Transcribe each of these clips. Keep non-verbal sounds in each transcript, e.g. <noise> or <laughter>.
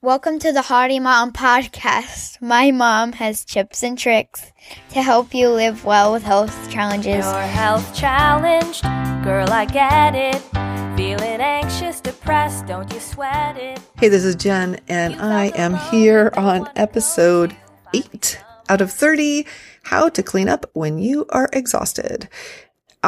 Welcome to the Hardy Mom Podcast. My mom has tips and tricks to help you live well with health challenges. You're health challenged, girl, I get it. Feeling anxious, depressed, don't you sweat it. Hey, this is Jen, and I am here on episode 8 out of 30 How to Clean Up When You Are Exhausted.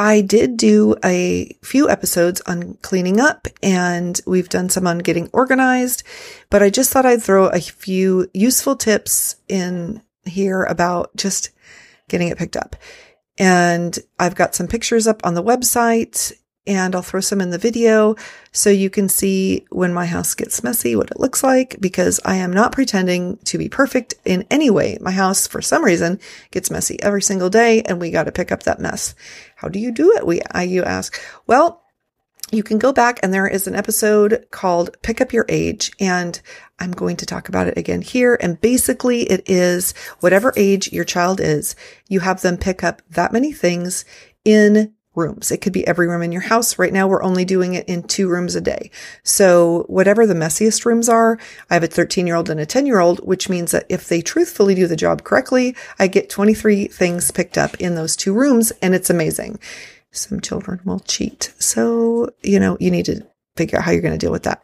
I did do a few episodes on cleaning up and we've done some on getting organized, but I just thought I'd throw a few useful tips in here about just getting it picked up. And I've got some pictures up on the website and I'll throw some in the video so you can see when my house gets messy what it looks like because I am not pretending to be perfect in any way. My house, for some reason, gets messy every single day and we got to pick up that mess. How do you do it? We, I, you ask. Well, you can go back and there is an episode called Pick Up Your Age and I'm going to talk about it again here. And basically it is whatever age your child is, you have them pick up that many things in rooms. It could be every room in your house. Right now, we're only doing it in two rooms a day. So whatever the messiest rooms are, I have a 13 year old and a 10 year old, which means that if they truthfully do the job correctly, I get 23 things picked up in those two rooms and it's amazing. Some children will cheat. So, you know, you need to figure out how you're going to deal with that.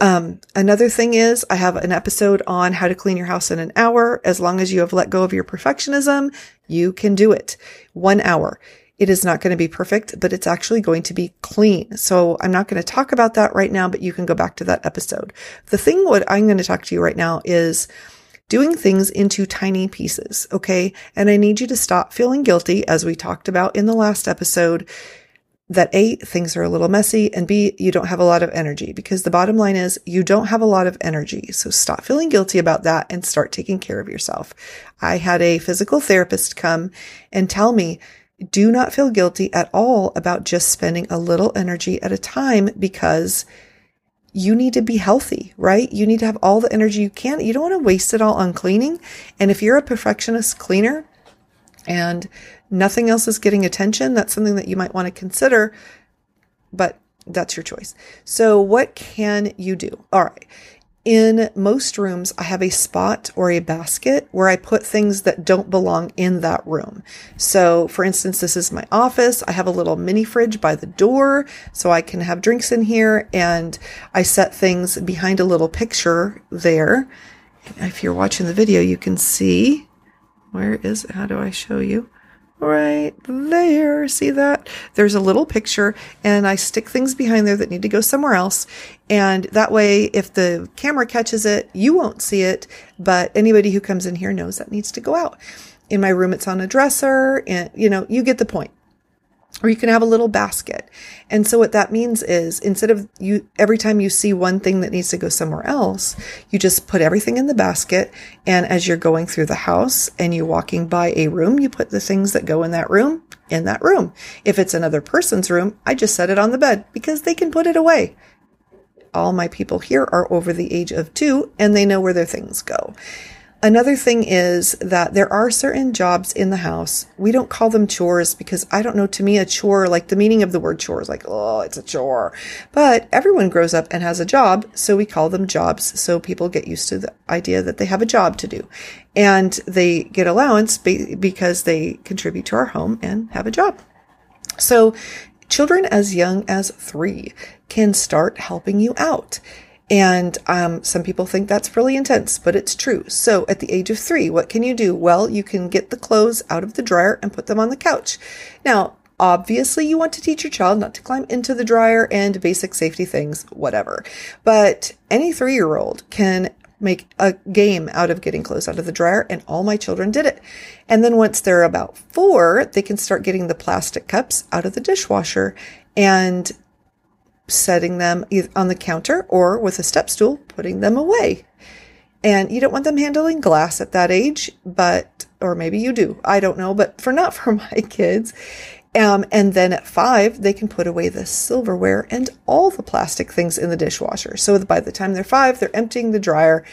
Um, another thing is I have an episode on how to clean your house in an hour. As long as you have let go of your perfectionism, you can do it. One hour. It is not going to be perfect, but it's actually going to be clean. So I'm not going to talk about that right now, but you can go back to that episode. The thing what I'm going to talk to you right now is doing things into tiny pieces. Okay. And I need you to stop feeling guilty as we talked about in the last episode that A, things are a little messy and B, you don't have a lot of energy because the bottom line is you don't have a lot of energy. So stop feeling guilty about that and start taking care of yourself. I had a physical therapist come and tell me, do not feel guilty at all about just spending a little energy at a time because you need to be healthy, right? You need to have all the energy you can. You don't want to waste it all on cleaning. And if you're a perfectionist cleaner and nothing else is getting attention, that's something that you might want to consider, but that's your choice. So what can you do? All right in most rooms, I have a spot or a basket where I put things that don't belong in that room. So, for instance, this is my office. I have a little mini fridge by the door so I can have drinks in here and I set things behind a little picture there. If you're watching the video, you can see where is? How do I show you? Right there. See that? There's a little picture and I stick things behind there that need to go somewhere else. And that way, if the camera catches it, you won't see it, but anybody who comes in here knows that needs to go out. In my room, it's on a dresser and, you know, you get the point or you can have a little basket. And so what that means is instead of you, every time you see one thing that needs to go somewhere else, you just put everything in the basket. And as you're going through the house and you're walking by a room, you put the things that go in that room in that room. If it's another person's room, I just set it on the bed because they can put it away. All my people here are over the age of two and they know where their things go. Another thing is that there are certain jobs in the house. We don't call them chores because I don't know, to me, a chore, like the meaning of the word chore is like, oh, it's a chore. But everyone grows up and has a job, so we call them jobs. So people get used to the idea that they have a job to do. And they get allowance because they contribute to our home and have a job. So children as young as three can start helping you out. And um, some people think that's really intense, but it's true. So at the age of three, what can you do? Well, you can get the clothes out of the dryer and put them on the couch. Now, obviously, you want to teach your child not to climb into the dryer and basic safety things, whatever. But any three year old can make a game out of getting clothes out of the dryer, and all my children did it. And then once they're about four, they can start getting the plastic cups out of the dishwasher and setting them on the counter or with a step stool, putting them away. And you don't want them handling glass at that age, but, or maybe you do. I don't know, but for <laughs> not for my kids. Um, and then at five, they can put away the silverware and all the plastic things in the dishwasher. So by the time they're five, they're emptying the dryer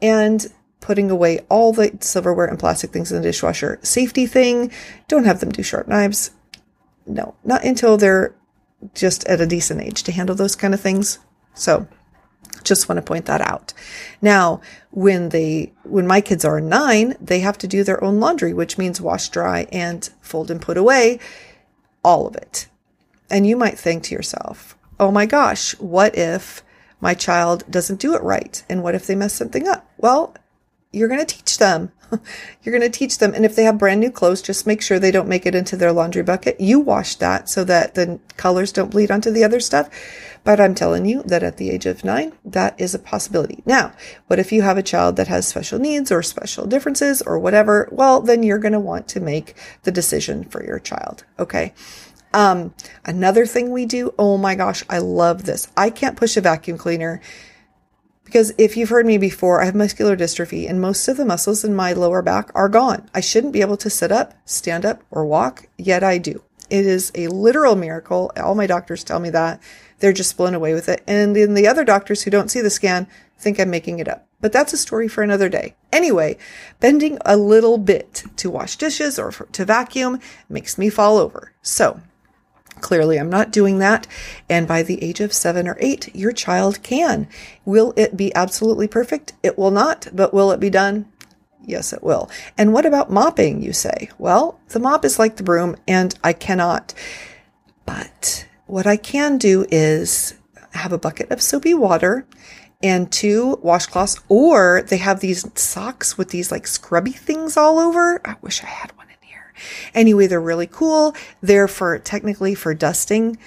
and putting away all the silverware and plastic things in the dishwasher. Safety thing, don't have them do sharp knives. No, not until they're just at a decent age to handle those kind of things. So Just want to point that out. Now, when they, when my kids are nine, they have to do their own laundry, which means wash, dry, and fold and put away all of it. And you might think to yourself, oh my gosh, what if my child doesn't do it right? And what if they mess something up? Well, you're going to teach them. <laughs> you're going to teach them. And if they have brand new clothes, just make sure they don't make it into their laundry bucket. You wash that so that the colors don't bleed onto the other stuff. But I'm telling you that at the age of nine, that is a possibility. Now, what if you have a child that has special needs or special differences or whatever? Well, then you're going to want to make the decision for your child. Okay. Um, another thing we do, oh my gosh, I love this. I can't push a vacuum cleaner because if you've heard me before, I have muscular dystrophy and most of the muscles in my lower back are gone. I shouldn't be able to sit up, stand up, or walk, yet I do. It is a literal miracle. All my doctors tell me that. They're just blown away with it. And then the other doctors who don't see the scan think I'm making it up. But that's a story for another day. Anyway, bending a little bit to wash dishes or for, to vacuum makes me fall over. So Clearly, I'm not doing that. And by the age of seven or eight, your child can. Will it be absolutely perfect? It will not, but will it be done? Yes, it will. And what about mopping, you say? Well, the mop is like the broom, and I cannot. But what I can do is have a bucket of soapy water and two washcloths, or they have these socks with these like scrubby things all over. I wish I had one. Anyway, they're really cool. They're for technically for dusting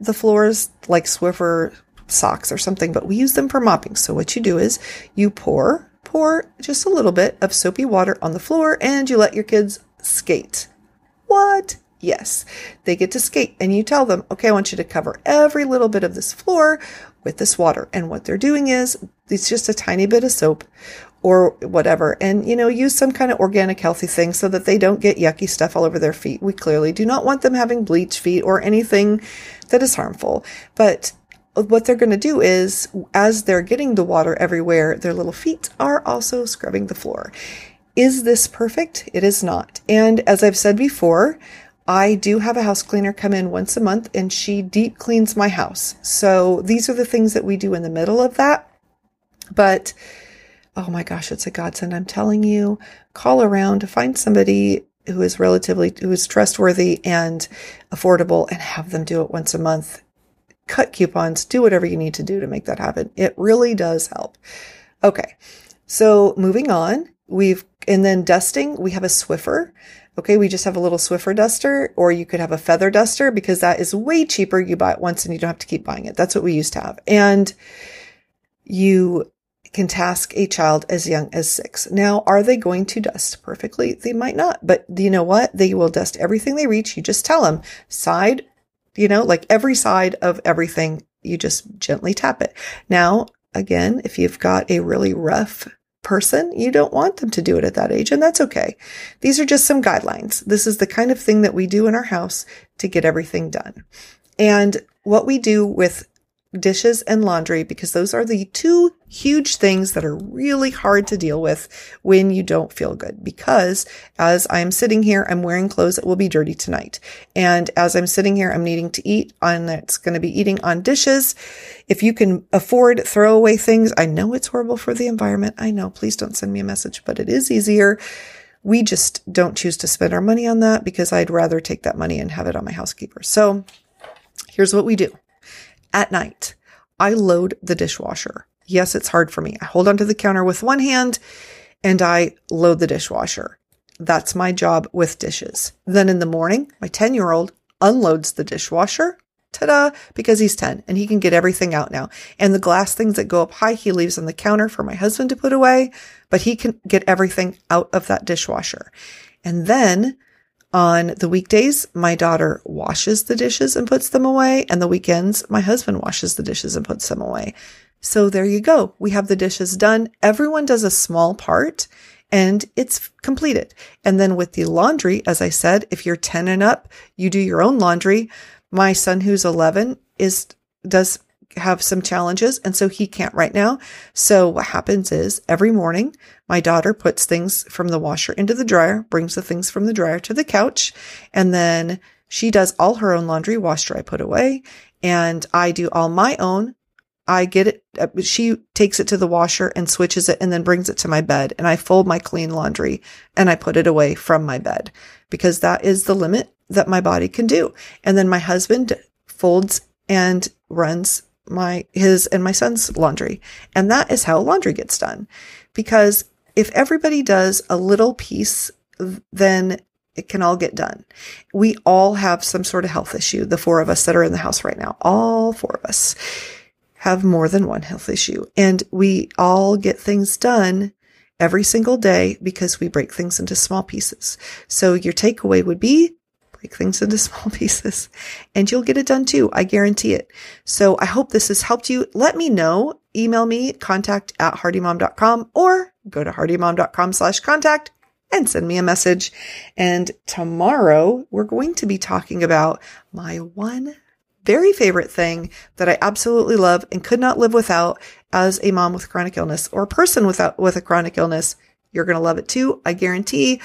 the floors like Swiffer socks or something, but we use them for mopping. So what you do is you pour, pour just a little bit of soapy water on the floor and you let your kids skate. What? Yes, they get to skate and you tell them, okay, I want you to cover every little bit of this floor with this water. And what they're doing is it's just a tiny bit of soap or whatever. And, you know, use some kind of organic healthy thing so that they don't get yucky stuff all over their feet. We clearly do not want them having bleach feet or anything that is harmful. But what they're going to do is, as they're getting the water everywhere, their little feet are also scrubbing the floor. Is this perfect? It is not. And as I've said before, I do have a house cleaner come in once a month and she deep cleans my house. So these are the things that we do in the middle of that. But oh my gosh, it's a godsend. I'm telling you, call around to find somebody who is relatively, who is trustworthy and affordable and have them do it once a month. Cut coupons, do whatever you need to do to make that happen. It really does help. Okay. So moving on, we've, and then dusting, we have a Swiffer. Okay. We just have a little Swiffer duster, or you could have a feather duster because that is way cheaper. You buy it once and you don't have to keep buying it. That's what we used to have. And you can task a child as young as six. Now, are they going to dust perfectly? They might not, but you know what? They will dust everything they reach. You just tell them side, you know, like every side of everything. You just gently tap it. Now, again, if you've got a really rough person, you don't want them to do it at that age, and that's okay. These are just some guidelines. This is the kind of thing that we do in our house to get everything done. And what we do with dishes and laundry because those are the two huge things that are really hard to deal with when you don't feel good. Because as I'm sitting here, I'm wearing clothes that will be dirty tonight. And as I'm sitting here, I'm needing to eat on, it's going to be eating on dishes. If you can afford throwaway things, I know it's horrible for the environment. I know. Please don't send me a message, but it is easier. We just don't choose to spend our money on that because I'd rather take that money and have it on my housekeeper. So here's what we do at night. I load the dishwasher. Yes, it's hard for me. I hold onto the counter with one hand and I load the dishwasher. That's my job with dishes. Then in the morning, my 10 year old unloads the dishwasher. Ta-da! Because he's 10 and he can get everything out now. And the glass things that go up high, he leaves on the counter for my husband to put away, but he can get everything out of that dishwasher. And then on the weekdays, my daughter washes the dishes and puts them away. And the weekends, my husband washes the dishes and puts them away. So there you go. We have the dishes done. Everyone does a small part and it's completed. And then with the laundry, as I said, if you're 10 and up, you do your own laundry. My son who's 11 is, does have some challenges. And so he can't right now. So what happens is every morning, my daughter puts things from the washer into the dryer, brings the things from the dryer to the couch, and then she does all her own laundry, wash, dry, put away. And I do all my own I get it. uh, She takes it to the washer and switches it and then brings it to my bed and I fold my clean laundry and I put it away from my bed because that is the limit that my body can do. And then my husband folds and runs my, his and my son's laundry. And that is how laundry gets done. Because if everybody does a little piece, then it can all get done. We all have some sort of health issue. The four of us that are in the house right now, all four of us have more than one health issue and we all get things done every single day because we break things into small pieces. So your takeaway would be break things into small <laughs> pieces and you'll get it done too. I guarantee it. So I hope this has helped you. Let me know. Email me contact at hardymom.com or go to hardymom.com slash contact and send me a message. And tomorrow we're going to be talking about my one very favorite thing that I absolutely love and could not live without as a mom with chronic illness or a person without, with a chronic illness. You're going to love it too. I guarantee.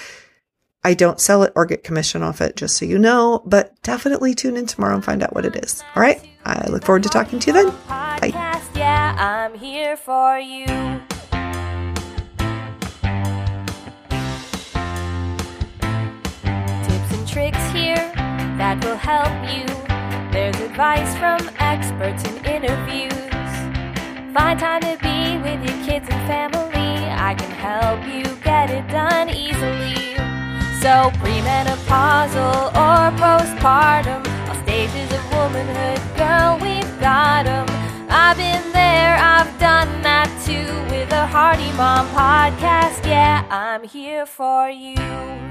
I don't sell it or get commission off it, just so you know, but definitely tune in tomorrow and find out what it is. All right. I look forward to talking to you then. Bye. Yeah, I'm here for you. Tips and tricks here that will help you. There's advice from experts and interviews. Find time to be with your kids and family. I can help you get it done easily. So, premenopausal or postpartum, all stages of womanhood, girl, we've got 'em. I've been there, I've done that too with a Hardy Mom podcast. Yeah, I'm here for you.